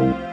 Bye.